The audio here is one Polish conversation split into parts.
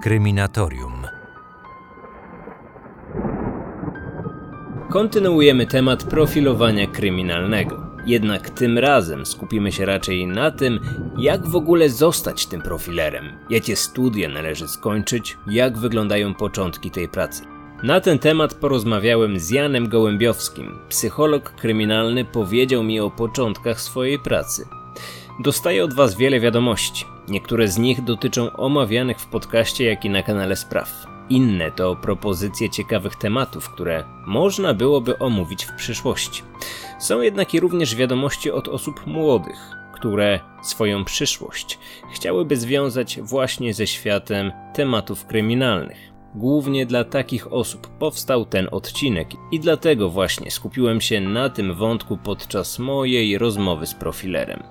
Kryminatorium. Kontynuujemy temat profilowania kryminalnego. Jednak tym razem skupimy się raczej na tym, jak w ogóle zostać tym profilerem, jakie studia należy skończyć, jak wyglądają początki tej pracy. Na ten temat porozmawiałem z Janem Gołębiowskim. Psycholog kryminalny powiedział mi o początkach swojej pracy. Dostaję od Was wiele wiadomości. Niektóre z nich dotyczą omawianych w podcaście, jak i na kanale spraw. Inne to propozycje ciekawych tematów, które można byłoby omówić w przyszłości. Są jednak i również wiadomości od osób młodych, które swoją przyszłość chciałyby związać właśnie ze światem tematów kryminalnych. Głównie dla takich osób powstał ten odcinek i dlatego właśnie skupiłem się na tym wątku podczas mojej rozmowy z profilerem.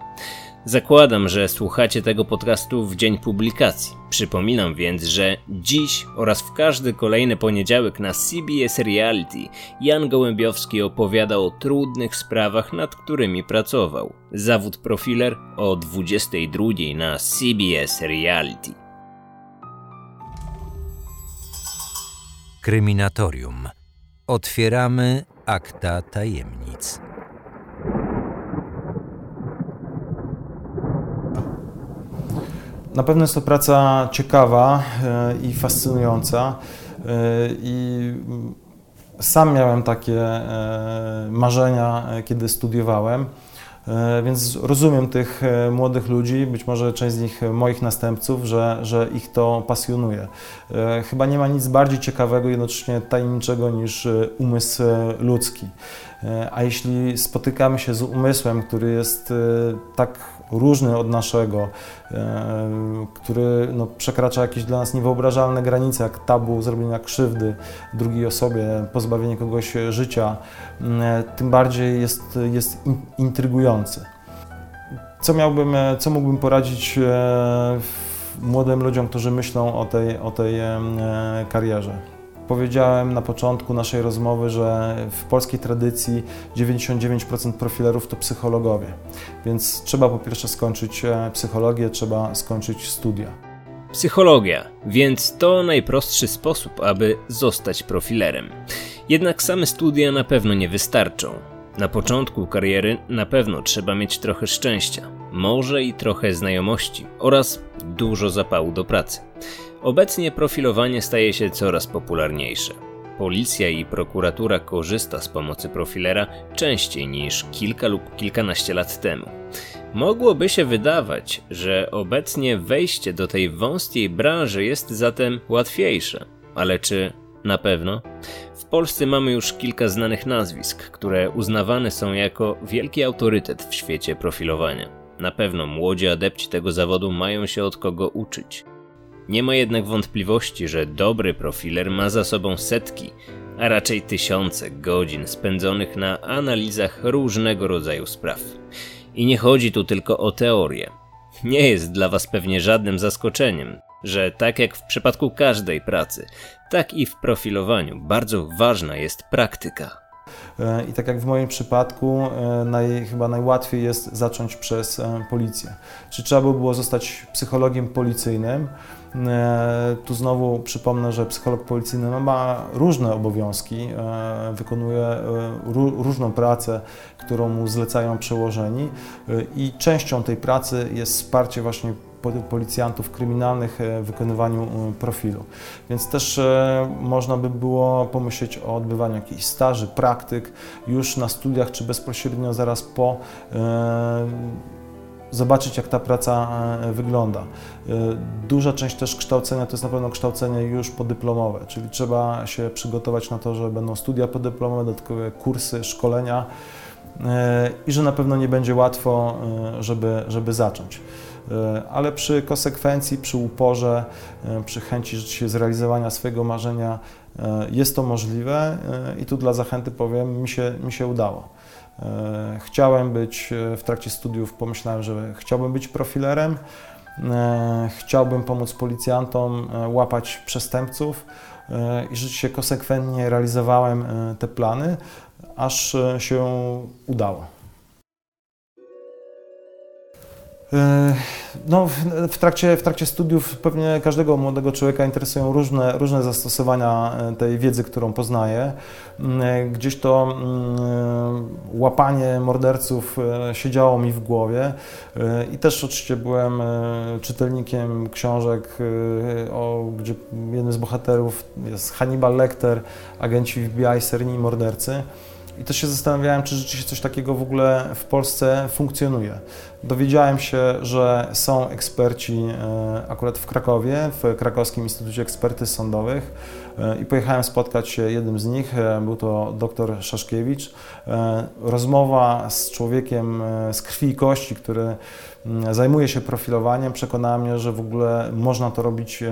Zakładam, że słuchacie tego podcastu w dzień publikacji. Przypominam więc, że dziś oraz w każdy kolejny poniedziałek na CBS Reality Jan Gołębiowski opowiada o trudnych sprawach, nad którymi pracował. Zawód profiler o 22 na CBS Reality. Kryminatorium. Otwieramy akta tajemnic. Na pewno jest to praca ciekawa e, i fascynująca. E, I sam miałem takie e, marzenia, kiedy studiowałem. Więc rozumiem tych młodych ludzi, być może część z nich moich następców, że, że ich to pasjonuje. Chyba nie ma nic bardziej ciekawego, jednocześnie tajemniczego niż umysł ludzki. A jeśli spotykamy się z umysłem, który jest tak różny od naszego, e, który no, przekracza jakieś dla nas niewyobrażalne granice, jak tabu zrobienia krzywdy drugiej osobie, pozbawienie kogoś życia, e, tym bardziej jest, jest intrygujący. Co, miałbym, e, co mógłbym poradzić młodym ludziom, którzy myślą o tej, o tej karierze? Powiedziałem na początku naszej rozmowy, że w polskiej tradycji 99% profilerów to psychologowie, więc trzeba po pierwsze skończyć e, psychologię, trzeba skończyć studia. Psychologia, więc to najprostszy sposób, aby zostać profilerem. Jednak same studia na pewno nie wystarczą. Na początku kariery na pewno trzeba mieć trochę szczęścia, może i trochę znajomości oraz dużo zapału do pracy. Obecnie profilowanie staje się coraz popularniejsze. Policja i prokuratura korzysta z pomocy profilera częściej niż kilka lub kilkanaście lat temu. Mogłoby się wydawać, że obecnie wejście do tej wąskiej branży jest zatem łatwiejsze, ale czy na pewno? W Polsce mamy już kilka znanych nazwisk, które uznawane są jako wielki autorytet w świecie profilowania. Na pewno młodzi adepci tego zawodu mają się od kogo uczyć. Nie ma jednak wątpliwości, że dobry profiler ma za sobą setki, a raczej tysiące godzin spędzonych na analizach różnego rodzaju spraw. I nie chodzi tu tylko o teorię. Nie jest dla Was pewnie żadnym zaskoczeniem, że tak jak w przypadku każdej pracy, tak i w profilowaniu bardzo ważna jest praktyka. E, I tak jak w moim przypadku, e, naj, chyba najłatwiej jest zacząć przez e, policję. Czy trzeba by było zostać psychologiem policyjnym? Tu znowu przypomnę, że psycholog policyjny ma różne obowiązki, wykonuje różną pracę, którą mu zlecają przełożeni i częścią tej pracy jest wsparcie właśnie policjantów kryminalnych e, w wykonywaniu e, profilu. Więc też e, można by było pomyśleć o odbywaniu jakichś staży, praktyk już na studiach, czy bezpośrednio zaraz po zobaczyć, jak ta praca wygląda. Duża część też kształcenia to jest na pewno kształcenie już podyplomowe, czyli trzeba się przygotować na to, że będą studia podyplomowe, dodatkowe kursy, szkolenia i że na pewno nie będzie łatwo, żeby, żeby zacząć. E, ale przy konsekwencji, przy uporze, e, przy chęci zrealizowania swojego marzenia e, jest to możliwe i tu dla zachęty powiem, mi się, mi się udało. Chciałem być w trakcie studiów, pomyślałem, że chciałbym być profilerem, chciałbym pomóc policjantom łapać przestępców i rzeczywiście konsekwentnie realizowałem te plany, aż się udało. No, w, trakcie, w trakcie studiów pewnie każdego młodego człowieka interesują różne, różne zastosowania e, tej wiedzy, którą poznaje. Mm, e, gdzieś to mm, łapanie morderców siedziało mi w głowie i też oczywiście byłem czytelnikiem książek, o, gdzie jednym z bohaterów jest Hannibal Lecter, agenci FBI, seryjni mordercy. I też się zastanawiałem, czy rzeczywiście coś takiego w ogóle w Polsce funkcjonuje. Dowiedziałem się, że są eksperci e, akurat w Krakowie, w Krakowskim Instytucie Ekspertyz Sądowych e, i pojechałem spotkać się jednym z nich, e, był to dr Szaszkiewicz. Rozmowa z człowiekiem z krwi i kości, który zajmuje się profilowaniem, przekonała mnie, że w ogóle można to robić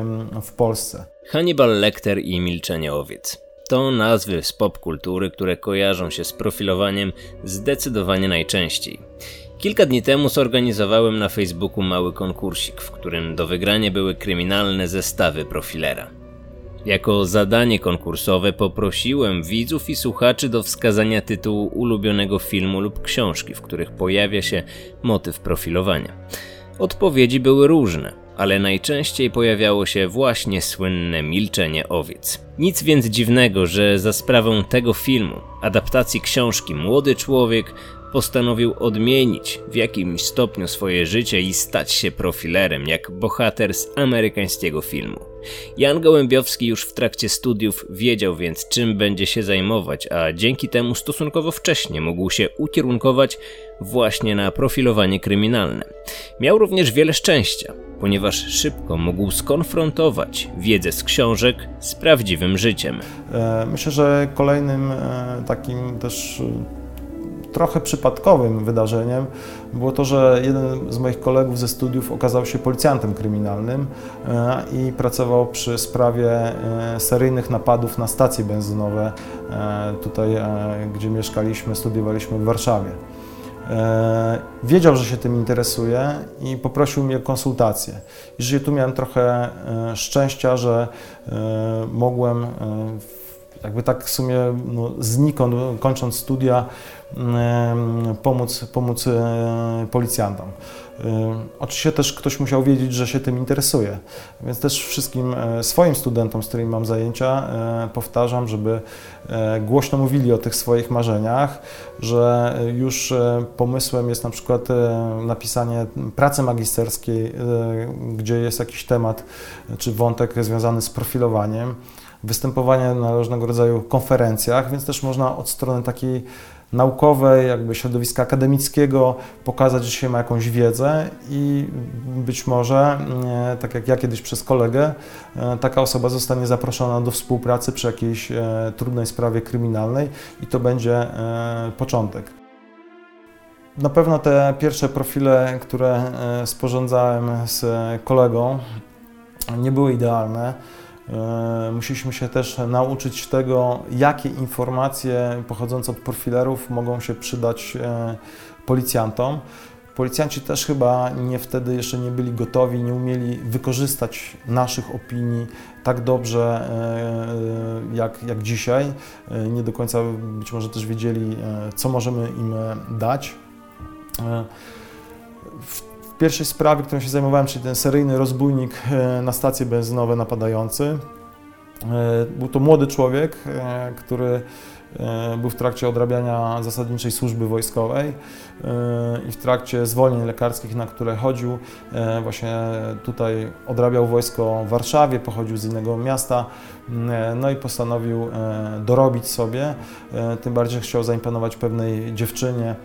w Polsce. Hannibal Lecter i Milczenie Owiec. To nazwy z popkultury, które kojarzą się z profilowaniem zdecydowanie najczęściej. Kilka dni temu zorganizowałem na Facebooku mały konkursik, w którym do wygrania były kryminalne zestawy profilera. Jako zadanie konkursowe poprosiłem widzów i słuchaczy do wskazania tytułu ulubionego filmu lub książki, w których pojawia się motyw profilowania. Odpowiedzi były różne ale najczęściej pojawiało się właśnie słynne milczenie owiec. Nic więc dziwnego, że za sprawą tego filmu, adaptacji książki Młody Człowiek, postanowił odmienić w jakimś stopniu swoje życie i stać się profilerem, jak bohater z amerykańskiego filmu. Jan Gołębiowski już w trakcie studiów wiedział więc, czym będzie się zajmować, a dzięki temu stosunkowo wcześnie mógł się ukierunkować właśnie na profilowanie kryminalne. Miał również wiele szczęścia, ponieważ szybko mógł skonfrontować wiedzę z książek z prawdziwym życiem. E, myślę, że kolejnym e, takim też trochę przypadkowym wydarzeniem było to, że jeden z moich kolegów ze studiów okazał się policjantem kryminalnym e, i pracował przy sprawie e, seryjnych napadów na stacje benzynowe e, tutaj, gdzie mieszkaliśmy, studiowaliśmy w Warszawie. Wiedział, że się tym interesuje i poprosił mnie o konsultację. I tu miałem trochę szczęścia, że mogłem jakby tak w sumie no, znikąd, kończąc studia, pomóc, pomóc e, policjantom. Oczywiście też ktoś musiał wiedzieć, że się tym interesuje, więc też wszystkim e, swoim studentom, z którymi mam zajęcia, e, powtarzam, żeby głośno mówili o tych swoich marzeniach, że już pomysłem jest na przykład napisanie pracy magisterskiej, gdzie jest jakiś temat czy wątek związany z profilowaniem występowanie na różnego rodzaju konferencjach, więc też można od strony takiej naukowej, jakby środowiska akademickiego pokazać, że się ma jakąś wiedzę i być może, e, tak jak ja kiedyś przez kolegę, e, taka osoba zostanie zaproszona do współpracy przy jakiejś e, trudnej sprawie kryminalnej i to będzie początek. Na pewno te pierwsze profile, które sporządzałem z kolegą, nie były idealne. E, musieliśmy się też nauczyć tego, jakie informacje pochodzące od profilerów mogą się przydać e, policjantom. Policjanci też chyba nie wtedy jeszcze nie byli gotowi, nie umieli wykorzystać naszych opinii tak dobrze e, jak, jak dzisiaj. Nie do końca być może też wiedzieli, co możemy im dać. Pierwszej sprawie, którą się zajmowałem, czyli ten seryjny rozbójnik e, na stacje benzynowe napadający, e, był to młody człowiek, e, który był w trakcie odrabiania zasadniczej służby wojskowej i w trakcie zwolnień lekarskich, na które chodził, właśnie tutaj odrabiał wojsko w Warszawie, pochodził z innego miasta, no i postanowił dorobić sobie, tym bardziej chciał zaimponować pewnej dziewczynie,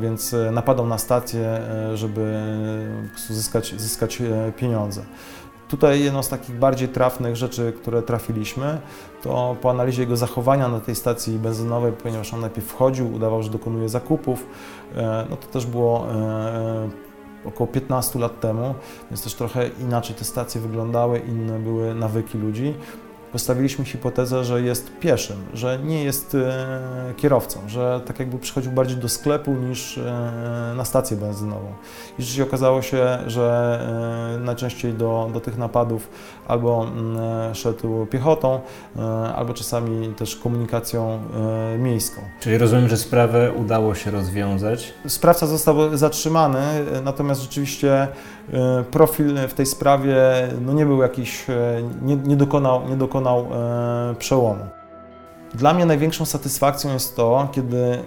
więc e, napadał na stację, e, żeby zyskać, zyskać e, pieniądze. Tutaj jedną z takich bardziej trafnych rzeczy, które trafiliśmy, to po analizie jego zachowania na tej stacji benzynowej, ponieważ on najpierw wchodził, udawał, że dokonuje zakupów, no to też było około 15 lat temu, więc też trochę inaczej te stacje wyglądały, inne były nawyki ludzi. Postawiliśmy hipotezę, że jest pieszym, że nie jest kierowcą, że tak jakby przychodził bardziej do sklepu niż na stację benzynową. I rzeczywiście okazało się, że najczęściej do, do tych napadów albo mm, szedł piechotą, albo czasami też komunikacją miejską. Czyli rozumiem, że sprawę udało się rozwiązać. Sprawca został zatrzymany, natomiast rzeczywiście e, profil w tej sprawie no nie był jakiś, e, nie, nie dokonał, nie dokonał e, przełomu. Dla mnie największą satysfakcją jest to, kiedy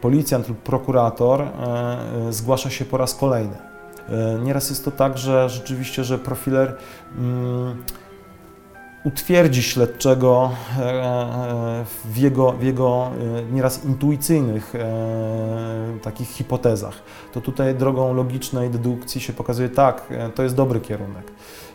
policjant lub prokurator zgłasza się po raz kolejny. Nieraz jest to tak, że rzeczywiście, że profiler mm, utwierdzi śledczego e, e, w jego, w jego e, nieraz intuicyjnych takich hipotezach. To tutaj drogą logicznej dedukcji się pokazuje, tak, to jest dobry kierunek.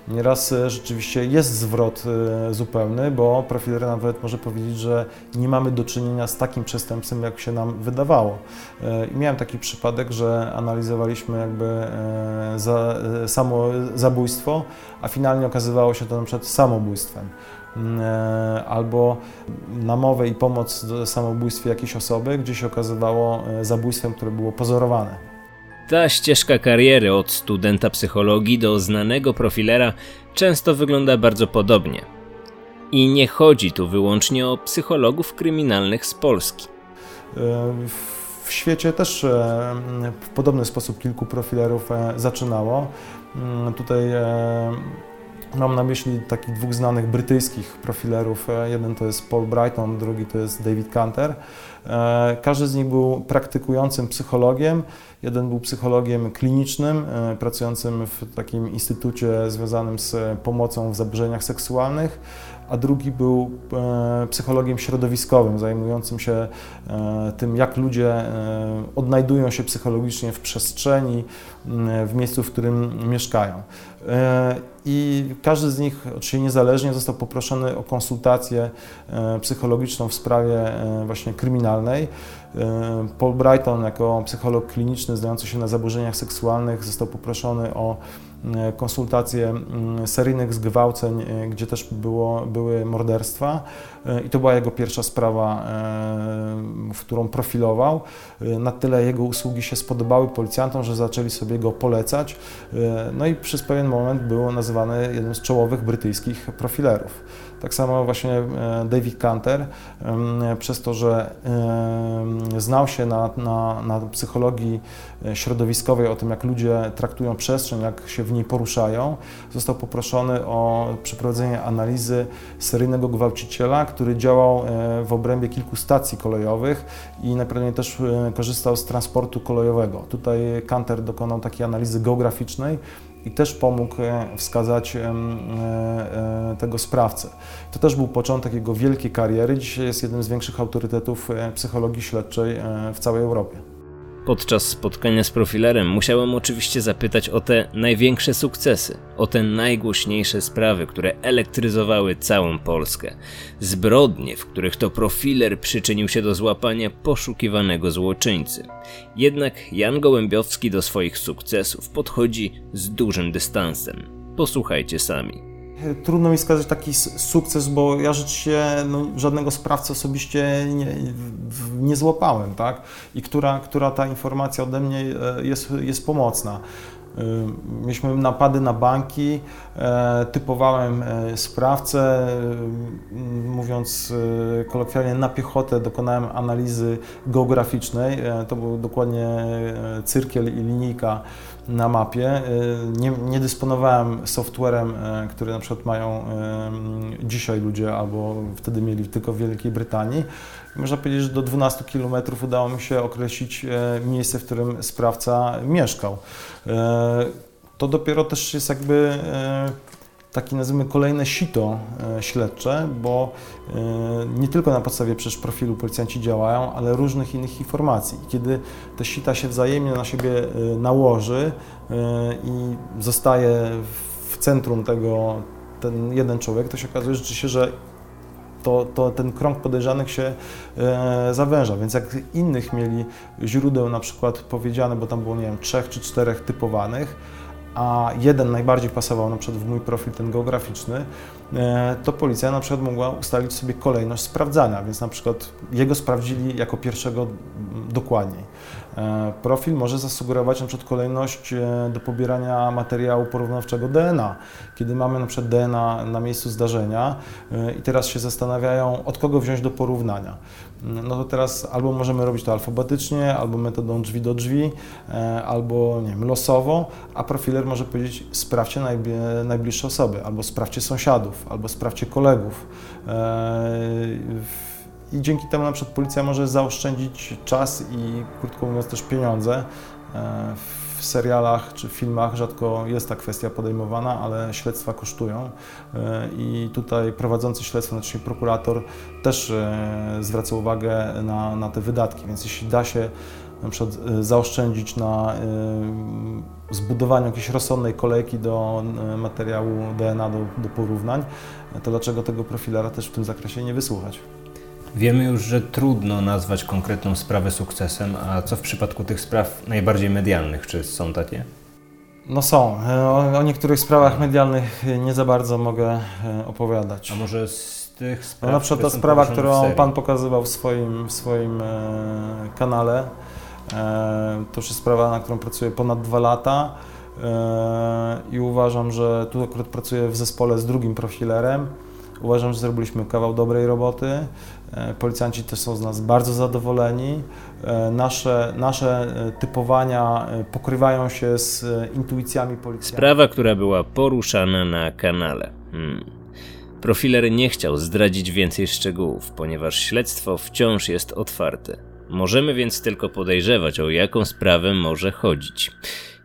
Nieraz e, rzeczywiście jest zwrot e, zupełny, bo profiler nawet może powiedzieć, że nie mamy do czynienia z takim przestępcą, jak się nam wydawało. E, I miałem taki przypadek, że analizowaliśmy jakby za, samo zabójstwo, a finalnie okazywało się to na przykład samobójstwem mm, albo namowę i pomoc w samobójstwie jakiejś osoby, gdzie się okazywało zabójstwem, które było pozorowane. Ta ścieżka kariery od studenta psychologii do znanego profilera często wygląda bardzo podobnie. I nie chodzi tu wyłącznie o psychologów kryminalnych z Polski. W świecie też e, w podobny sposób kilku profilerów e, zaczynało. Mm, tutaj e, Mam na myśli takich dwóch znanych brytyjskich profilerów. Jeden to jest Paul Brighton, drugi to jest David Canter. Każdy z nich był praktykującym psychologiem Jeden był psychologiem klinicznym, e, pracującym w takim instytucie związanym z pomocą w zaburzeniach seksualnych, a drugi był e, psychologiem środowiskowym, zajmującym się e, tym, jak ludzie odnajdują się psychologicznie w przestrzeni, w miejscu, w którym mieszkają. I każdy z nich, oczywiście niezależnie, został poproszony o konsultację psychologiczną w sprawie właśnie kryminalnej. E, Paul Brighton, jako psycholog kliniczny znający się na zaburzeniach seksualnych, został poproszony o e, konsultację mm, seryjnych zgwałceń, e, gdzie też było, były morderstwa i to była jego pierwsza sprawa, w którą profilował. Na tyle jego usługi się spodobały policjantom, że zaczęli sobie go polecać. No i przez pewien moment był nazywany jednym z czołowych brytyjskich profilerów. Tak samo właśnie e, David Canter, przez to, że znał się na, na, na psychologii e, środowiskowej, o tym, jak ludzie traktują przestrzeń, jak się w niej poruszają, został poproszony o przeprowadzenie analizy seryjnego gwałciciela, który działał e, w obrębie kilku stacji kolejowych i najprawdopodobniej też korzystał z transportu kolejowego. Tutaj Canter dokonał takiej analizy geograficznej, i też pomógł wskazać tego sprawcę. To też był początek jego wielkiej kariery. Dzisiaj jest jednym z większych autorytetów psychologii śledczej w całej Europie. Podczas spotkania z profilerem musiałem oczywiście zapytać o te największe sukcesy, o te najgłośniejsze sprawy, które elektryzowały całą Polskę. Zbrodnie, w których to profiler przyczynił się do złapania poszukiwanego złoczyńcy. Jednak Jan Gołębiowski do swoich sukcesów podchodzi z dużym dystansem. Posłuchajcie sami. Trudno mi wskazać taki sukces, bo ja rzeczywiście no, żadnego sprawcy osobiście nie, nie złapałem, tak? I która, która ta informacja ode mnie e, jest, jest pomocna. E, mieliśmy napady na banki, e, typowałem sprawcę, mówiąc kolokwialnie na piechotę dokonałem analizy geograficznej, to był dokładnie cyrkiel i linijka na mapie. Y, nie, nie, dysponowałem softwarem, y, który na przykład mają y, dzisiaj ludzie, albo wtedy mieli tylko w Wielkiej Brytanii. Można powiedzieć, że do 12 km udało mi się określić miejsce, w którym sprawca mieszkał. To dopiero też jest jakby takie nazwijmy kolejne sito e, śledcze, bo e, nie tylko na podstawie przecież profilu policjanci działają, ale różnych innych informacji. Kiedy te sita się wzajemnie na siebie e, nałoży i zostaje w centrum tego ten jeden człowiek, to się okazuje rzeczywiście, że to, to ten krąg podejrzanych się e, zawęża. Więc jak innych mieli źródeł na przykład powiedziane, bo tam było, nie wiem, trzech czy czterech typowanych, a jeden najbardziej pasował na przykład w mój profil, ten geograficzny, e, to policja na przykład mogła ustalić sobie kolejność sprawdzania, więc na przykład jego sprawdzili jako pierwszego dokładniej. E, profil może zasugerować na przykład kolejność e, do pobierania materiału porównawczego DNA. Kiedy mamy na przykład DNA na miejscu zdarzenia i teraz się zastanawiają, od kogo wziąć do porównania no to teraz albo możemy robić to alfabetycznie, albo metodą drzwi do drzwi, e, albo nie wiem, losowo, a profiler może powiedzieć sprawdźcie najbliższe osoby, albo sprawdźcie sąsiadów, albo sprawdźcie kolegów. I dzięki temu na przykład policja może zaoszczędzić czas i krótko mówiąc też pieniądze. E, w serialach czy filmach rzadko jest ta kwestia podejmowana, ale śledztwa kosztują. E, i tutaj prowadzący śledztwo, znaczy prokurator też e, zwraca uwagę na, na te wydatki, więc jeśli da się na przykład zaoszczędzić na zbudowaniu jakiejś rozsądnej kolejki do materiału DNA do, do porównań, to dlaczego tego profilera też w tym zakresie nie wysłuchać? Wiemy już, że trudno nazwać konkretną sprawę sukcesem, a co w przypadku tych spraw najbardziej medialnych? Czy są takie? No są. O, o niektórych sprawach medialnych nie za bardzo mogę e, opowiadać. A może z tych spraw? No, na przykład ta sprawa, którą Pan pokazywał w swoim, w swoim e, kanale, e, to już jest sprawa, na którą pracuję ponad dwa lata e, i uważam, że tu akurat pracuję w zespole z drugim profilerem. Uważam, że zrobiliśmy kawał dobrej roboty. E, policjanci też są z nas bardzo zadowoleni. E, nasze, nasze e, typowania pokrywają się z intuicjami policji. Sprawa, która była poruszana na kanale. Hmm. Profiler nie chciał zdradzić więcej szczegółów, ponieważ śledztwo wciąż jest otwarte. Możemy więc tylko podejrzewać, o jaką sprawę może chodzić.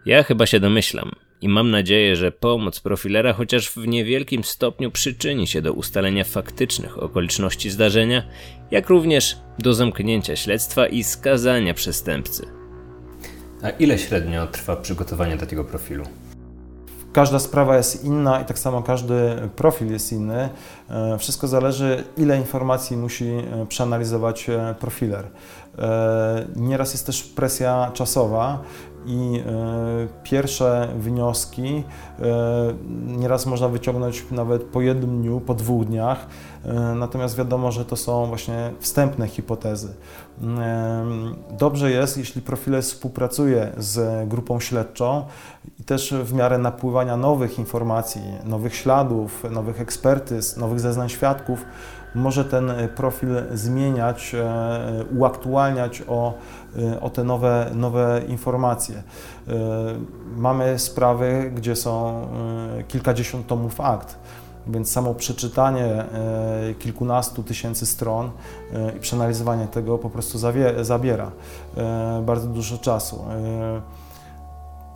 Ja chyba się domyślam i mam nadzieję, że pomoc profilera chociaż w niewielkim stopniu przyczyni się do ustalenia faktycznych okoliczności zdarzenia, jak również do zamknięcia śledztwa i skazania przestępcy. A ile średnio trwa przygotowanie takiego profilu? Każda sprawa jest inna i tak samo każdy profil jest inny. E, wszystko zależy, ile informacji musi e, przeanalizować e, profiler. Nieraz jest też presja czasowa i pierwsze wnioski nieraz można wyciągnąć nawet po jednym dniu, po dwóch dniach, natomiast wiadomo, że to są właśnie wstępne hipotezy. Dobrze jest, jeśli profiler współpracuje z grupą śledczą i też w miarę napływania nowych informacji, nowych śladów, nowych ekspertyz, nowych zeznań świadków, może ten profil zmieniać, e, uaktualniać o, e, o te nowe, nowe informacje. E, mamy sprawy, gdzie są kilkadziesiąt tomów akt więc samo przeczytanie kilkunastu tysięcy stron i przeanalizowanie tego po prostu zabiera bardzo dużo czasu.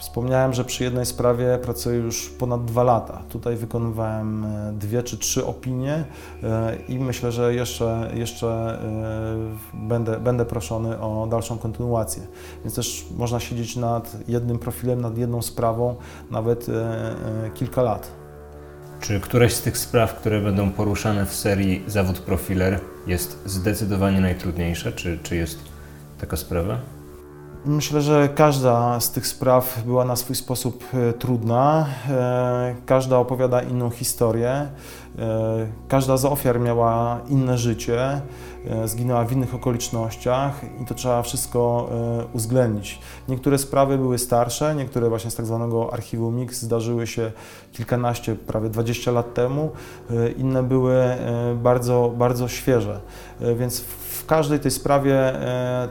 Wspomniałem, że przy jednej sprawie pracuję już ponad dwa lata. Tutaj wykonywałem e, dwie czy trzy opinie e, i myślę, że jeszcze, jeszcze e, będę, będę proszony o dalszą kontynuację. Więc też można siedzieć nad jednym profilem, nad jedną sprawą nawet kilka lat. Czy któraś z tych spraw, które będą poruszane w serii Zawód Profiler jest zdecydowanie najtrudniejsza? Czy, czy jest taka sprawa? Myślę, że każda z tych spraw była na swój sposób e, trudna. E, każda opowiada inną historię. E, każda z ofiar miała inne życie. Zginęła w innych okolicznościach i to trzeba wszystko uwzględnić. Niektóre sprawy były starsze, niektóre właśnie z tak zwanego archiwum Mix zdarzyły się kilkanaście, prawie 20 lat temu, inne były bardzo, bardzo świeże, więc każdej tej sprawie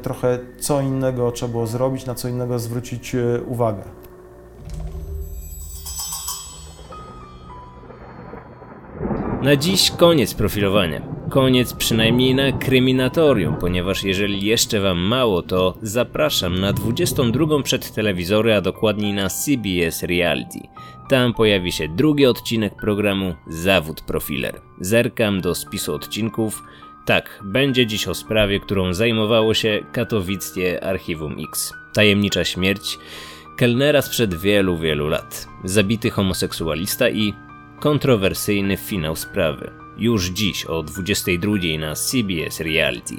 trochę co innego trzeba było zrobić, na co innego zwrócić uwagę. Na dziś koniec profilowania. Koniec przynajmniej na kryminatorium, ponieważ jeżeli jeszcze wam mało, to zapraszam na 22 przed telewizory, a dokładniej na CBS Reality. Tam pojawi się drugi odcinek programu Zawód Profiler. Zerkam do spisu odcinków. Tak, będzie dziś o sprawie, którą zajmowało się katowickie Archiwum X. Tajemnicza śmierć kelnera sprzed wielu, wielu lat. Zabity homoseksualista i kontrowersyjny finał sprawy. Już dziś o 22 na CBS Reality.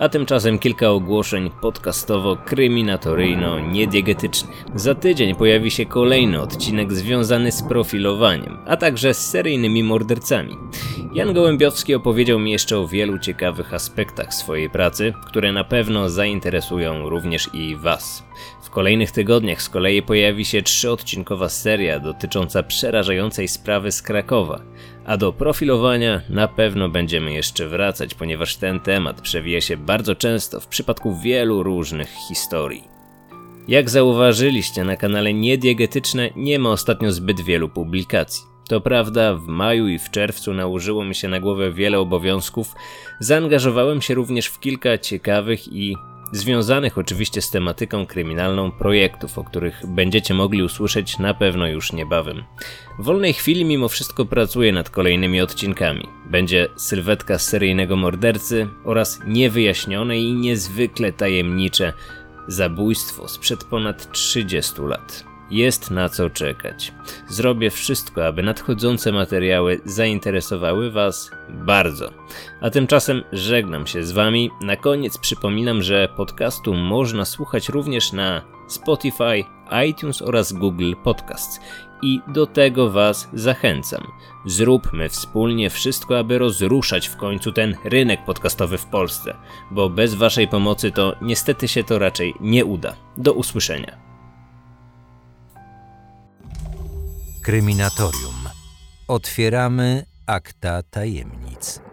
A tymczasem kilka ogłoszeń podcastowo-kryminatoryjno-niediegetycznych. Za tydzień pojawi się kolejny odcinek związany z profilowaniem, a także z seryjnymi mordercami. Jan Gołębiowski opowiedział mi jeszcze o wielu ciekawych aspektach swojej pracy, które na pewno zainteresują również i Was. W kolejnych tygodniach z kolei pojawi się trzyodcinkowa seria dotycząca przerażającej sprawy z Krakowa, a do profilowania na pewno będziemy jeszcze wracać, ponieważ ten temat przewija się bardzo często w przypadku wielu różnych historii. Jak zauważyliście na kanale Niediegetyczne nie ma ostatnio zbyt wielu publikacji. To prawda, w maju i w czerwcu nałożyło mi się na głowę wiele obowiązków. Zaangażowałem się również w kilka ciekawych i związanych oczywiście z tematyką kryminalną projektów, o których będziecie mogli usłyszeć na pewno już niebawem. W wolnej chwili mimo wszystko pracuję nad kolejnymi odcinkami. Będzie sylwetka seryjnego mordercy oraz niewyjaśnione i niezwykle tajemnicze zabójstwo sprzed ponad 30 lat. Jest na co czekać. Zrobię wszystko, aby nadchodzące materiały zainteresowały Was bardzo. A tymczasem żegnam się z Wami. Na koniec przypominam, że podcastu można słuchać również na Spotify, iTunes oraz Google Podcasts. I do tego Was zachęcam. Zróbmy wspólnie wszystko, aby rozruszać w końcu ten rynek podcastowy w Polsce, bo bez Waszej pomocy to niestety się to raczej nie uda. Do usłyszenia. Kryminatorium. Otwieramy akta tajemnic.